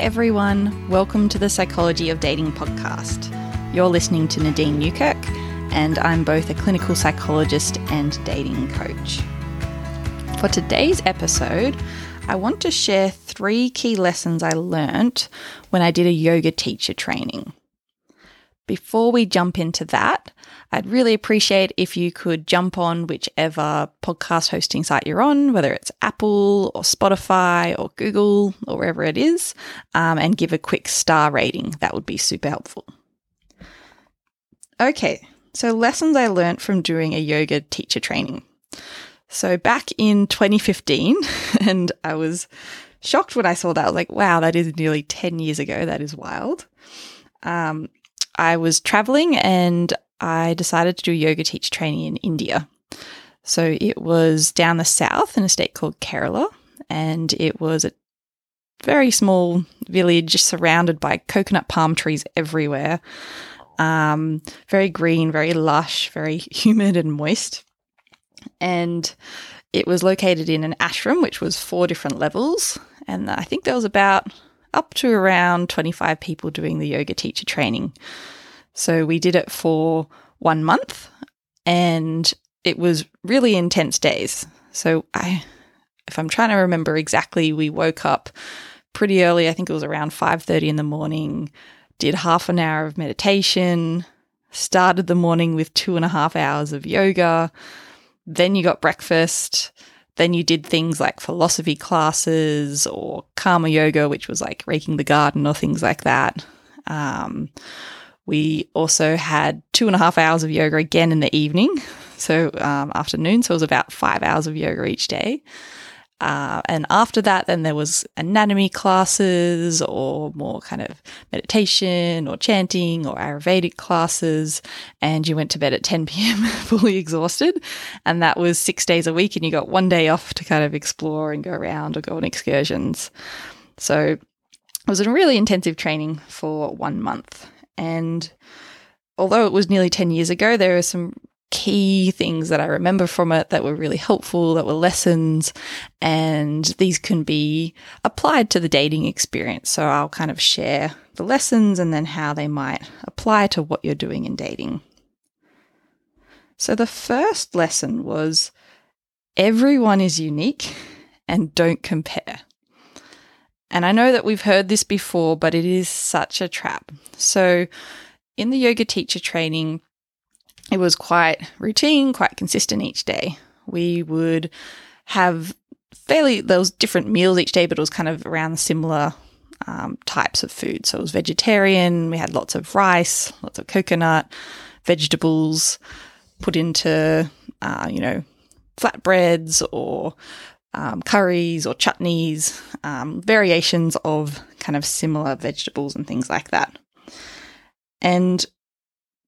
Everyone. Welcome to the Psychology of Dating podcast. You're listening to Nadine Neukirch, and I'm both a clinical psychologist and dating coach. For today's episode, I want to share three key lessons I learnt when I did a yoga teacher training. Before we jump into that, I'd really appreciate if you could jump on whichever podcast hosting site you're on, whether it's Apple or Spotify or Google or wherever it is, um, and give a quick star rating. That would be super helpful. Okay, so lessons I learned from doing a yoga teacher training. So back in 2015, and I was shocked when I saw that. I was like, wow, that is nearly 10 years ago. That is wild. Um, I was traveling and I decided to do yoga teacher training in India. So it was down the south in a state called Kerala, and it was a very small village surrounded by coconut palm trees everywhere. Um, very green, very lush, very humid and moist. And it was located in an ashram, which was four different levels. And I think there was about up to around 25 people doing the yoga teacher training. So we did it for one month and it was really intense days. So I if I'm trying to remember exactly, we woke up pretty early. I think it was around 5:30 in the morning, did half an hour of meditation, started the morning with two and a half hours of yoga. Then you got breakfast. Then you did things like philosophy classes or karma yoga, which was like raking the garden or things like that. Um, we also had two and a half hours of yoga again in the evening, so um, afternoon. So it was about five hours of yoga each day. Uh, and after that, then there was anatomy classes or more kind of meditation or chanting or Ayurvedic classes. And you went to bed at 10 p.m. fully exhausted. And that was six days a week. And you got one day off to kind of explore and go around or go on excursions. So it was a really intensive training for one month. And although it was nearly 10 years ago, there are some key things that I remember from it that were really helpful, that were lessons, and these can be applied to the dating experience. So I'll kind of share the lessons and then how they might apply to what you're doing in dating. So the first lesson was everyone is unique and don't compare. And I know that we've heard this before, but it is such a trap. So in the yoga teacher training, it was quite routine, quite consistent each day. We would have fairly, there was different meals each day, but it was kind of around similar um, types of food. So it was vegetarian, we had lots of rice, lots of coconut, vegetables put into, uh, you know, flatbreads or um, curries or chutneys, um, variations of kind of similar vegetables and things like that. And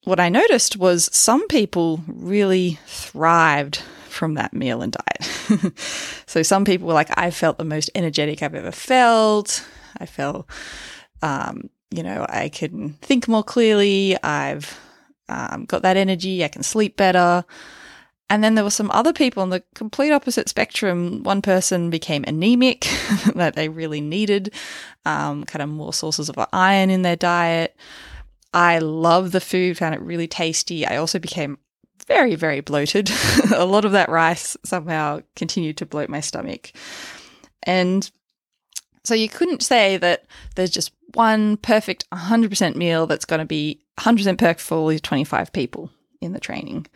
what I noticed was some people really thrived from that meal and diet. so some people were like, I felt the most energetic I've ever felt. I felt, um, you know, I can think more clearly. I've um, got that energy. I can sleep better. And then there were some other people on the complete opposite spectrum. One person became anemic, that they really needed um, kind of more sources of iron in their diet. I love the food, found it really tasty. I also became very, very bloated. a lot of that rice somehow continued to bloat my stomach. And so you couldn't say that there's just one perfect 100% meal that's going to be 100% perfect for all these 25 people in the training.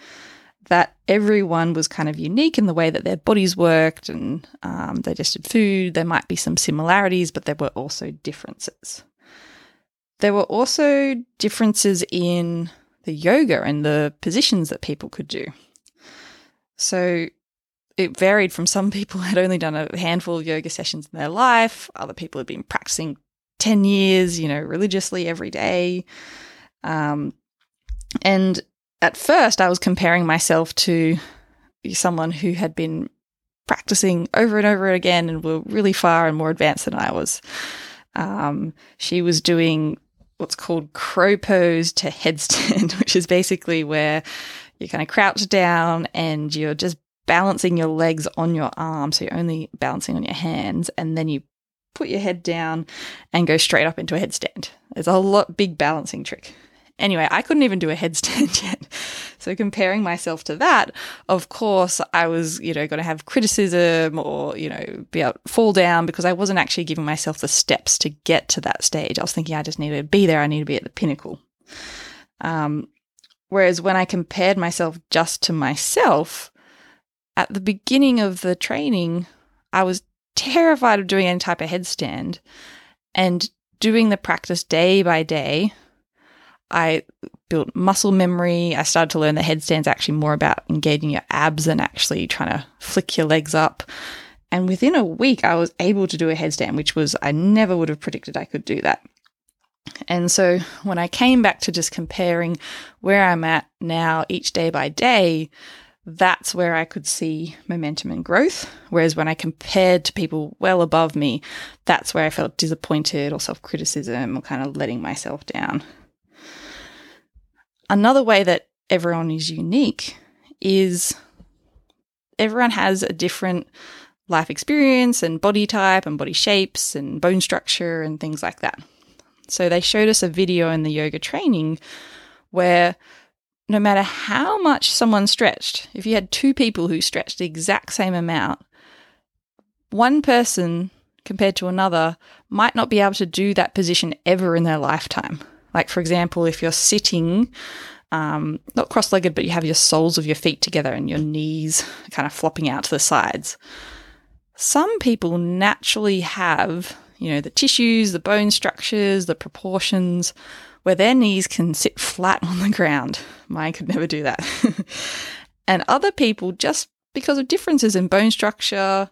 That everyone was kind of unique in the way that their bodies worked and um, digested food. There might be some similarities, but there were also differences. There were also differences in the yoga and the positions that people could do. So it varied from some people had only done a handful of yoga sessions in their life, other people had been practicing 10 years, you know, religiously every day. Um, and at first, I was comparing myself to someone who had been practicing over and over again and were really far and more advanced than I was. Um, she was doing what's called crow pose to headstand, which is basically where you kind of crouch down and you're just balancing your legs on your arm. So you're only balancing on your hands and then you put your head down and go straight up into a headstand. It's a lot big balancing trick. Anyway, I couldn't even do a headstand yet. So comparing myself to that, of course, I was, you know, going to have criticism or, you know, be able to fall down because I wasn't actually giving myself the steps to get to that stage. I was thinking I just need to be there. I need to be at the pinnacle. Um, whereas when I compared myself just to myself, at the beginning of the training, I was terrified of doing any type of headstand and doing the practice day by day. I built muscle memory. I started to learn that headstand's actually more about engaging your abs and actually trying to flick your legs up. And within a week, I was able to do a headstand, which was, I never would have predicted I could do that. And so when I came back to just comparing where I'm at now each day by day, that's where I could see momentum and growth. Whereas when I compared to people well above me, that's where I felt disappointed or self criticism or kind of letting myself down. Another way that everyone is unique is everyone has a different life experience and body type and body shapes and bone structure and things like that. So they showed us a video in the yoga training where no matter how much someone stretched, if you had two people who stretched the exact same amount, one person compared to another might not be able to do that position ever in their lifetime. Like, for example, if you're sitting, um, not cross legged, but you have your soles of your feet together and your knees kind of flopping out to the sides. Some people naturally have, you know, the tissues, the bone structures, the proportions where their knees can sit flat on the ground. Mine could never do that. and other people, just because of differences in bone structure,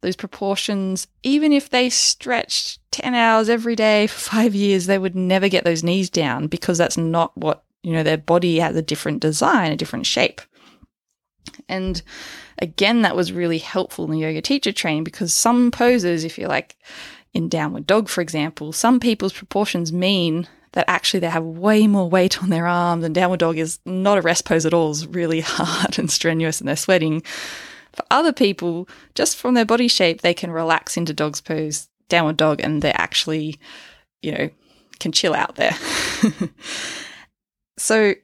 those proportions, even if they stretched 10 hours every day for five years, they would never get those knees down because that's not what, you know, their body has a different design, a different shape. And again, that was really helpful in the yoga teacher training because some poses, if you're like in downward dog, for example, some people's proportions mean that actually they have way more weight on their arms and downward dog is not a rest pose at all, is really hard and strenuous and they're sweating. For other people, just from their body shape, they can relax into dog's pose, downward dog, and they're actually, you know, can chill out there. so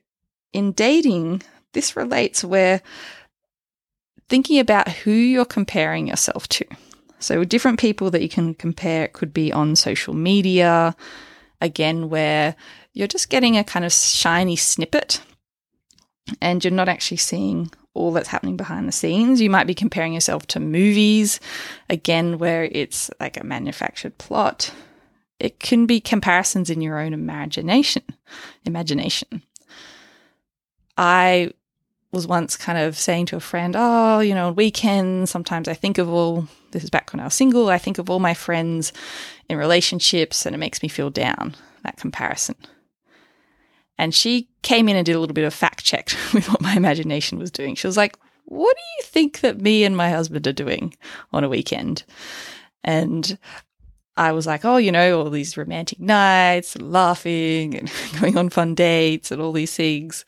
in dating, this relates where thinking about who you're comparing yourself to. So different people that you can compare could be on social media, again, where you're just getting a kind of shiny snippet and you're not actually seeing all that's happening behind the scenes. You might be comparing yourself to movies, again, where it's like a manufactured plot. It can be comparisons in your own imagination. Imagination. I was once kind of saying to a friend, Oh, you know, on weekends, sometimes I think of all, this is back when I was single, I think of all my friends in relationships and it makes me feel down, that comparison. And she came in and did a little bit of fact check with what my imagination was doing. She was like, What do you think that me and my husband are doing on a weekend? And I was like, Oh, you know, all these romantic nights, and laughing and going on fun dates and all these things.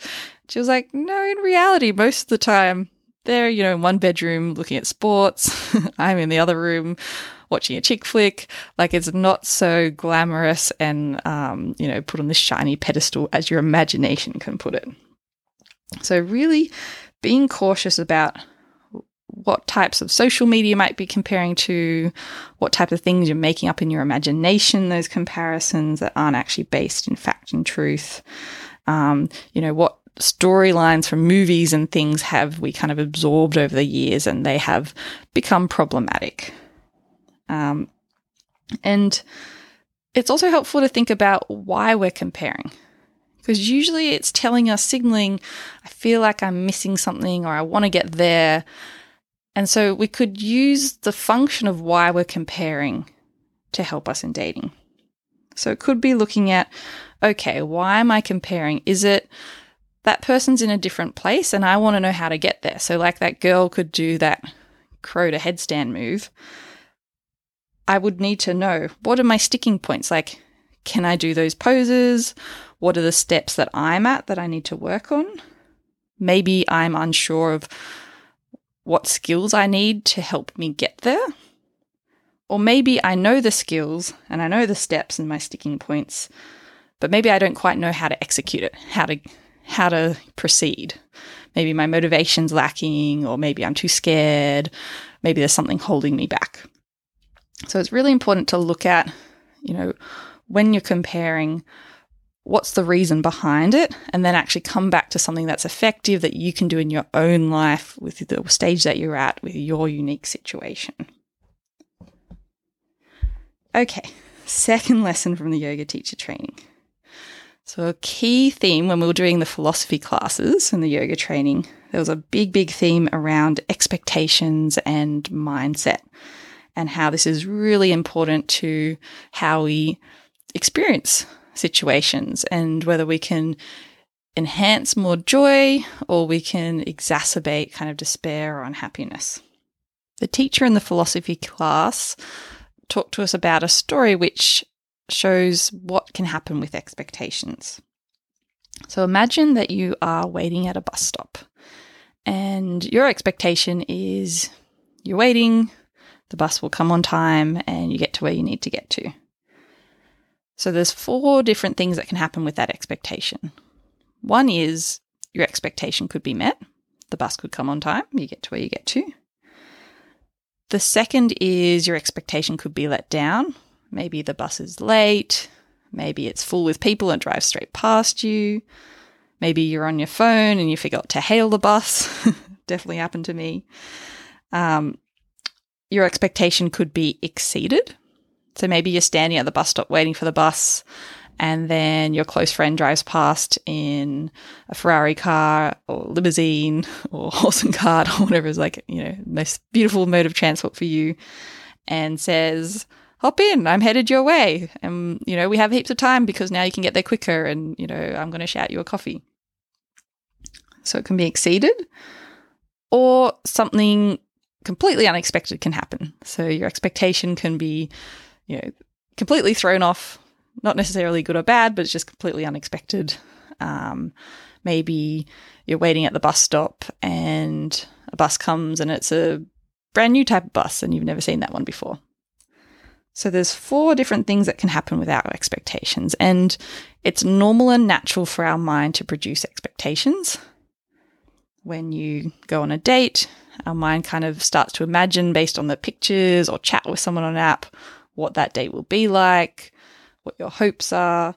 She was like, no, in reality, most of the time they're, you know, in one bedroom looking at sports. I'm in the other room watching a chick flick. Like it's not so glamorous and, um, you know, put on this shiny pedestal as your imagination can put it. So really being cautious about what types of social media might be comparing to, what type of things you're making up in your imagination, those comparisons that aren't actually based in fact and truth. Um, you know, what storylines from movies and things have we kind of absorbed over the years and they have become problematic. Um, and it's also helpful to think about why we're comparing. Because usually it's telling us, signaling, I feel like I'm missing something or I want to get there. And so we could use the function of why we're comparing to help us in dating. So it could be looking at, okay, why am I comparing? Is it that person's in a different place and I want to know how to get there. So, like that girl could do that crow to headstand move. I would need to know what are my sticking points? Like, can I do those poses? What are the steps that I'm at that I need to work on? Maybe I'm unsure of what skills I need to help me get there. Or maybe I know the skills and I know the steps and my sticking points, but maybe I don't quite know how to execute it, how to how to proceed. Maybe my motivation's lacking or maybe I'm too scared. Maybe there's something holding me back. So it's really important to look at, you know, when you're comparing what's the reason behind it and then actually come back to something that's effective that you can do in your own life with the stage that you're at with your unique situation. Okay, second lesson from the yoga teacher training. So, a key theme when we were doing the philosophy classes and the yoga training, there was a big, big theme around expectations and mindset, and how this is really important to how we experience situations and whether we can enhance more joy or we can exacerbate kind of despair or unhappiness. The teacher in the philosophy class talked to us about a story which shows what can happen with expectations. So imagine that you are waiting at a bus stop and your expectation is you're waiting, the bus will come on time, and you get to where you need to get to. So there's four different things that can happen with that expectation. One is your expectation could be met. The bus could come on time, you get to where you get to. The second is your expectation could be let down. Maybe the bus is late, maybe it's full with people and drives straight past you. Maybe you're on your phone and you forgot to hail the bus. Definitely happened to me. Um, your expectation could be exceeded. So maybe you're standing at the bus stop waiting for the bus, and then your close friend drives past in a Ferrari car or limousine or horse and cart or whatever is like, you know, most beautiful mode of transport for you and says, hop in, I'm headed your way. And, you know, we have heaps of time because now you can get there quicker and, you know, I'm going to shout you a coffee. So it can be exceeded or something completely unexpected can happen. So your expectation can be you know, completely thrown off, not necessarily good or bad, but it's just completely unexpected. Um, maybe you're waiting at the bus stop and a bus comes and it's a brand new type of bus and you've never seen that one before. So there's four different things that can happen with our expectations and it's normal and natural for our mind to produce expectations. When you go on a date, our mind kind of starts to imagine based on the pictures or chat with someone on an app what that date will be like, what your hopes are.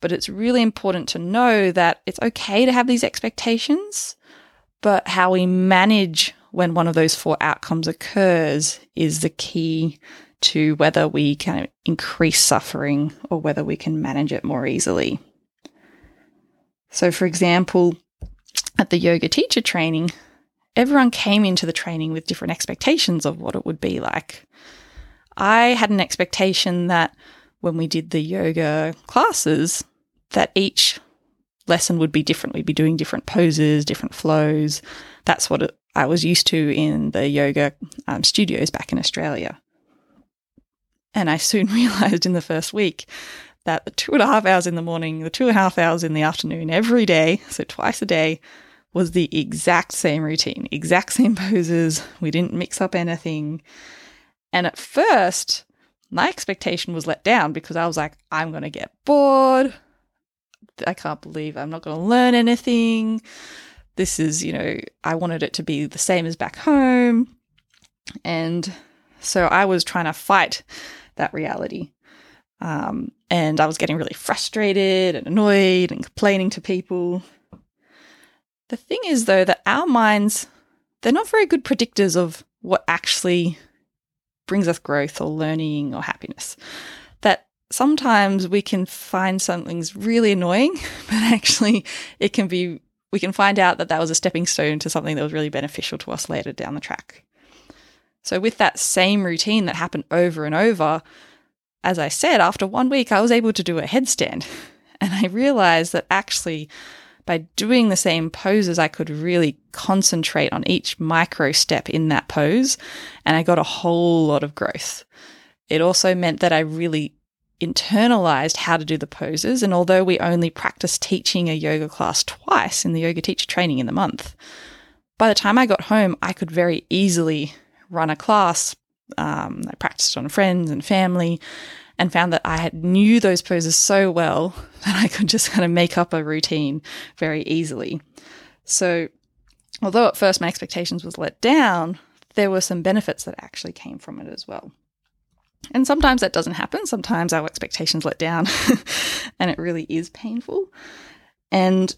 But it's really important to know that it's okay to have these expectations, but how we manage when one of those four outcomes occurs is the key to whether we can increase suffering or whether we can manage it more easily. So, for example, at the yoga teacher training, everyone came into the training with different expectations of what it would be like. I had an expectation that when we did the yoga classes, that each lesson would be different. We'd be doing different poses, different flows. That's what I was used to in the yoga um, studios back in Australia. And I soon realized in the first week that the two and a half hours in the morning, the two and a half hours in the afternoon, every day, so twice a day, was the exact same routine, exact same poses. We didn't mix up anything. And at first, my expectation was let down because I was like, I'm going to get bored. I can't believe I'm not going to learn anything. This is, you know, I wanted it to be the same as back home. And so I was trying to fight that reality. Um, and I was getting really frustrated and annoyed and complaining to people. The thing is, though, that our minds, they're not very good predictors of what actually brings us growth or learning or happiness. That sometimes we can find something's really annoying, but actually it can be, we can find out that that was a stepping stone to something that was really beneficial to us later down the track. So, with that same routine that happened over and over, as I said, after one week, I was able to do a headstand. And I realized that actually by doing the same poses, I could really concentrate on each micro step in that pose, and I got a whole lot of growth. It also meant that I really internalized how to do the poses, and although we only practiced teaching a yoga class twice in the yoga teacher training in the month, by the time I got home, I could very easily run a class Um, I practiced on friends and family and found that I had knew those poses so well that I could just kind of make up a routine very easily. So, although at first my expectations was let down, there were some benefits that actually came from it as well. And sometimes that doesn't happen. Sometimes our expectations let down and it really is painful. And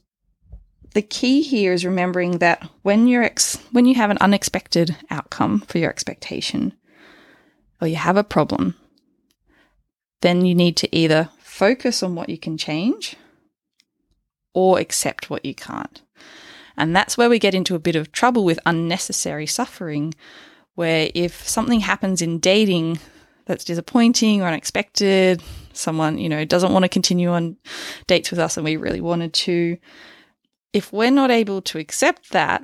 the key here is remembering that when you're ex- when you have an unexpected outcome for your expectation or you have a problem, then you need to either focus on what you can change or accept what you can't. And that's where we get into a bit of trouble with unnecessary suffering, where if something happens in dating that's disappointing or unexpected, someone, you know, doesn't want to continue on dates with us and we really wanted to, if we're not able to accept that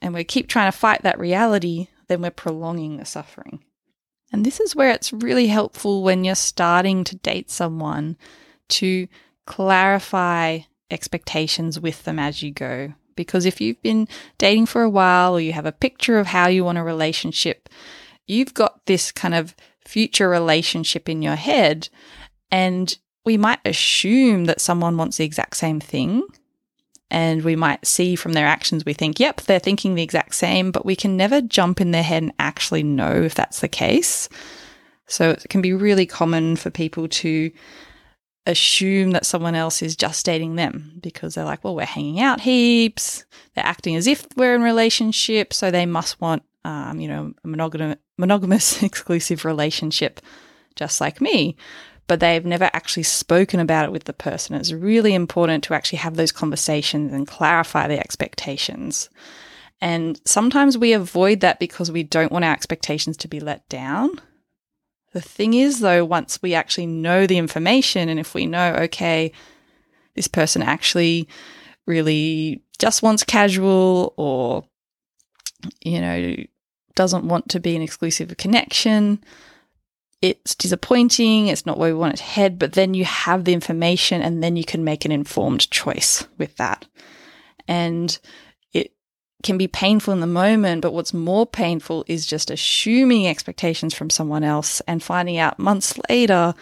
and we keep trying to fight that reality, then we're prolonging the suffering. And this is where it's really helpful when you're starting to date someone to clarify expectations with them as you go. Because if you've been dating for a while or you have a picture of how you want a relationship, you've got this kind of future relationship in your head. And we might assume that someone wants the exact same thing. And we might see from their actions, we think, yep, they're thinking the exact same, but we can never jump in their head and actually know if that's the case. So it can be really common for people to assume that someone else is just dating them because they're like, well, we're hanging out heaps. They're acting as if we're in relationship, so they must want, um, you know, a monogamous, monogamous exclusive relationship, just like me. But they've never actually spoken about it with the person. It's really important to actually have those conversations and clarify the expectations. And sometimes we avoid that because we don't want our expectations to be let down. The thing is, though, once we actually know the information, and if we know, okay, this person actually really just wants casual or, you know, doesn't want to be an exclusive connection, it's disappointing, it's not where we want it to head, but then you have the information and then you can make an informed choice with that. And it can be painful in the moment, but what's more painful is just assuming expectations from someone else and finding out months later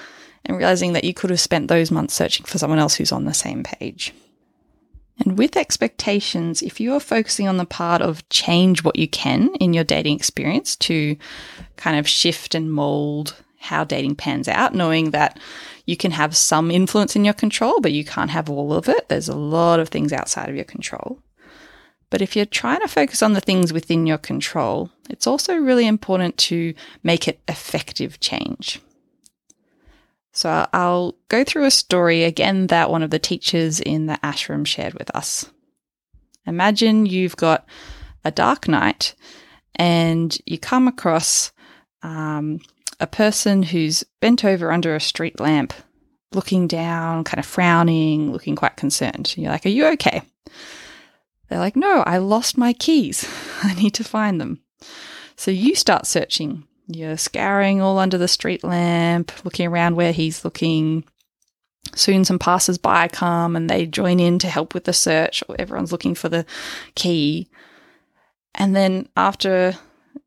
and realizing that you could have spent those months searching for someone else who's on the same page. And with expectations, if you are focusing on the part of change what you can in your dating experience to kind of shift and mold how dating pans out, knowing that you can have some influence in your control, but you can't have all of it. There's a lot of things outside of your control. But if you're trying to focus on the things within your control, it's also really important to make it effective change. So I'll go through a story again that one of the teachers in the ashram shared with us. Imagine you've got a dark night and you come across um, a person who's bent over under a street lamp, looking down, kind of frowning, looking quite concerned. You're like, Are you okay? They're like, no, I lost my keys. I need to find them. So you start searching. You're scouring all under the street lamp, looking around where he's looking. Soon some passers by come and they join in to help with the search, everyone's looking for the key. And then after,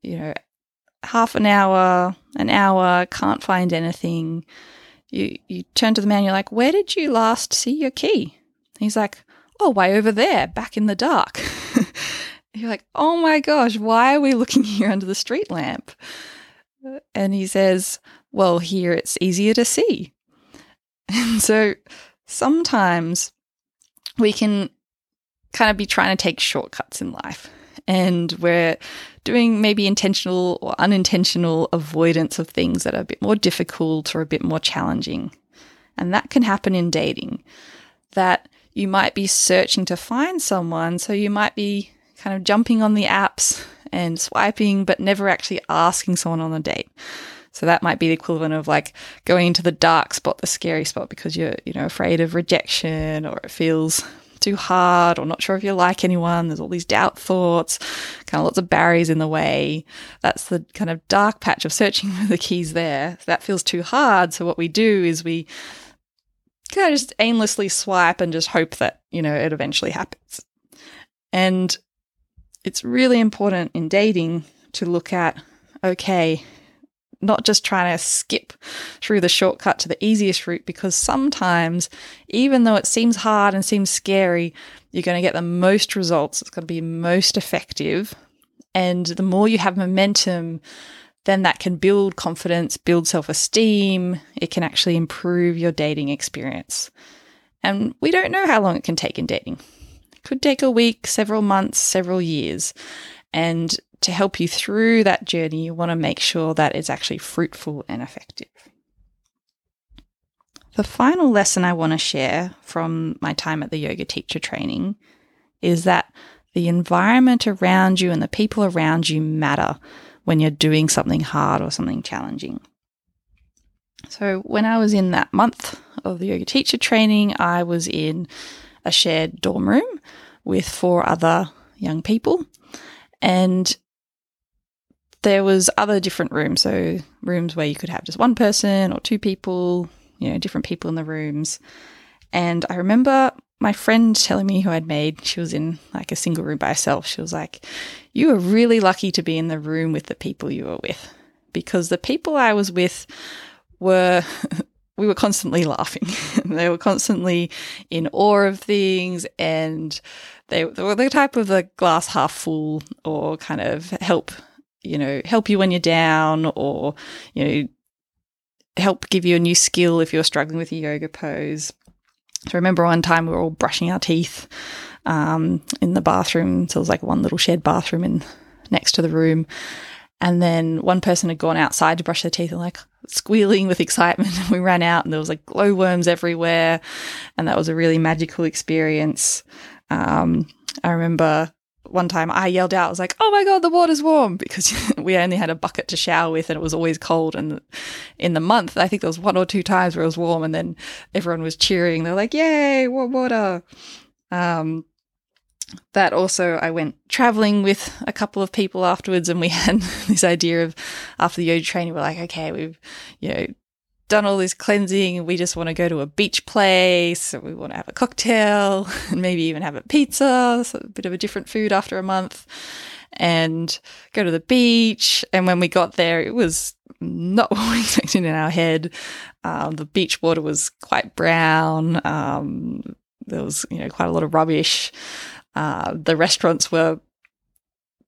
you know, half an hour, an hour, can't find anything, you, you turn to the man, you're like, Where did you last see your key? He's like, oh, way over there, back in the dark. You're like, oh my gosh, why are we looking here under the street lamp? Uh, and he says, well, here it's easier to see. And so sometimes we can kind of be trying to take shortcuts in life. And we're doing maybe intentional or unintentional avoidance of things that are a bit more difficult or a bit more challenging. And that can happen in dating. That you might be searching to find someone. So you might be kind of jumping on the apps and swiping, but never actually asking someone on a date. So that might be the equivalent of like going into the dark spot, the scary spot, because you're, you know, afraid of rejection or it feels too hard or not sure if you like anyone. There's all these doubt thoughts, kind of lots of barriers in the way. That's the kind of dark patch of searching for the keys there. That feels too hard. So what we do is we kind of just aimlessly swipe and just hope that, you know, it eventually happens. And it's really important in dating to look at okay, not just trying to skip through the shortcut to the easiest route because sometimes, even though it seems hard and seems scary, you're going to get the most results. It's going to be most effective. And the more you have momentum, then that can build confidence, build self esteem. It can actually improve your dating experience. And we don't know how long it can take in dating. It could take a week, several months, several years. And to help you through that journey, you want to make sure that it's actually fruitful and effective. The final lesson I want to share from my time at the yoga teacher training is that the environment around you and the people around you matter when you're doing something hard or something challenging. So, when I was in that month of the yoga teacher training, I was in a shared dorm room with four other young people. And there was other different rooms, so rooms where you could have just one person or two people, you know, different people in the rooms. And I remember my friend telling me who I'd made, she was in like a single room by herself. She was like, You were really lucky to be in the room with the people you were with because the people I was with were. we were constantly laughing. they were constantly in awe of things and they, they were the type of the glass half full or kind of help you know, help you when you're down or, you know, help give you a new skill if you're struggling with a yoga pose. So I remember one time we were all brushing our teeth um, in the bathroom. So it was like one little shared bathroom in next to the room. And then one person had gone outside to brush their teeth and like squealing with excitement. we ran out and there was like glowworms everywhere. And that was a really magical experience. Um, I remember one time I yelled out, I was like, oh my God, the water's warm because we only had a bucket to shower with and it was always cold. And in the month, I think there was one or two times where it was warm and then everyone was cheering. They're like, yay, warm water. Um, that also, I went traveling with a couple of people afterwards and we had this idea of after the yoga training, we're like, okay, we've, you know, done all this cleansing. We just want to go to a beach place. we want to have a cocktail and maybe even have a pizza, so a bit of a different food after a month, and go to the beach. And when we got there, it was not what we expected in our head. Um, the beach water was quite brown. Um, there was, you know, quite a lot of rubbish. Uh, the restaurants were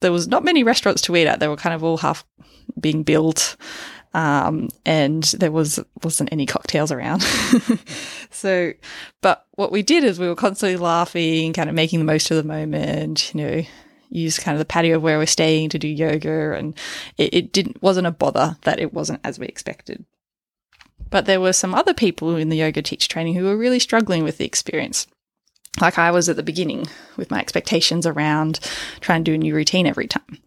there was not many restaurants to eat at. They were kind of all half being built. Um, and there was wasn't any cocktails around. so, but what we did is we were constantly laughing, kind of making the most of the moment. You know, use kind of the patio of where we're staying to do yoga, and it, it didn't wasn't a bother that it wasn't as we expected. But there were some other people in the yoga teach training who were really struggling with the experience like I was at the beginning with my expectations around trying to do a new routine every time.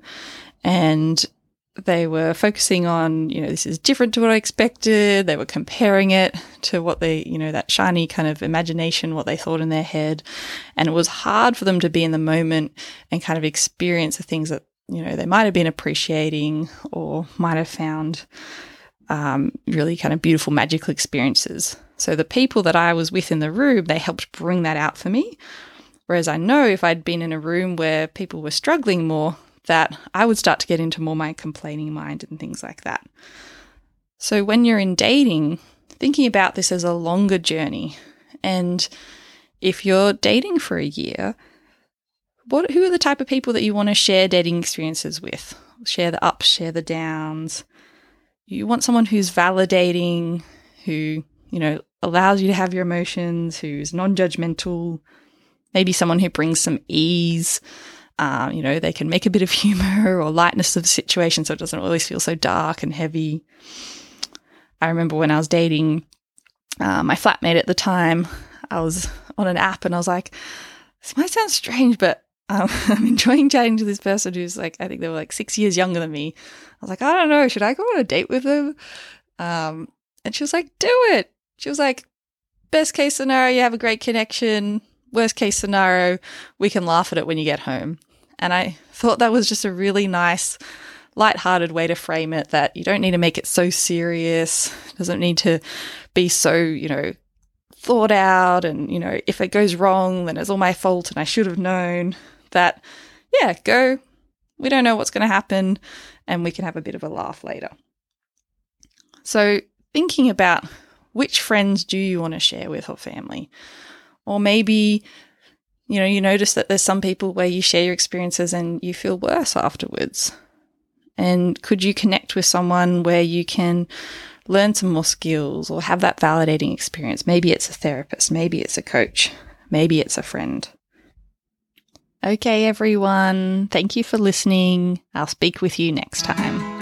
And they were focusing on, you know, this is different to what I expected. They were comparing it to what they, you know, that shiny kind of imagination, what they thought in their head. And it was hard for them to be in the moment and kind of experience the things that, you know, they might have been appreciating or might have found um, really kind of beautiful, magical experiences. So the people that I was with in the room, they helped bring that out for me. Whereas I know if I'd been in a room where people were struggling more, that I would start to get into more my complaining mind and things like that. So when you're in dating, thinking about this as a longer journey, and if you're dating for a year, what who are the type of people that you want to share dating experiences with? Share the ups, share the downs. You want someone who's validating, who, you know, allows you to have your emotions, who's non-judgmental, maybe someone who brings some ease, um, you know, they can make a bit of humor or lightness of the situation so it doesn't always feel so dark and heavy. I remember when I was dating uh, my flatmate at the time, I was on an app and I was like, this might sound strange, but um, I'm enjoying chatting to this person who's like, I think they were like six years younger than me. I was like, I don't know, should I go on a date with them? Um, and she was like, do it. She was like, best case scenario, you have a great connection. Worst case scenario, we can laugh at it when you get home. And I thought that was just a really nice, light-hearted way to frame it that you don't need to make it so serious. Doesn't need to be so, you know, thought out and, you know, if it goes wrong, then it's all my fault and I should have known that, yeah, go. We don't know what's going to happen and we can have a bit of a laugh later. So, thinking about which friends do you want to share with or family? Or maybe, you know, you notice that there's some people where you share your experiences and you feel worse afterwards. And could you connect with someone where you can learn some more skills or have that validating experience? Maybe it's a therapist, maybe it's a coach, maybe it's a friend. Okay, everyone. Thank you for listening. I'll speak with you next time.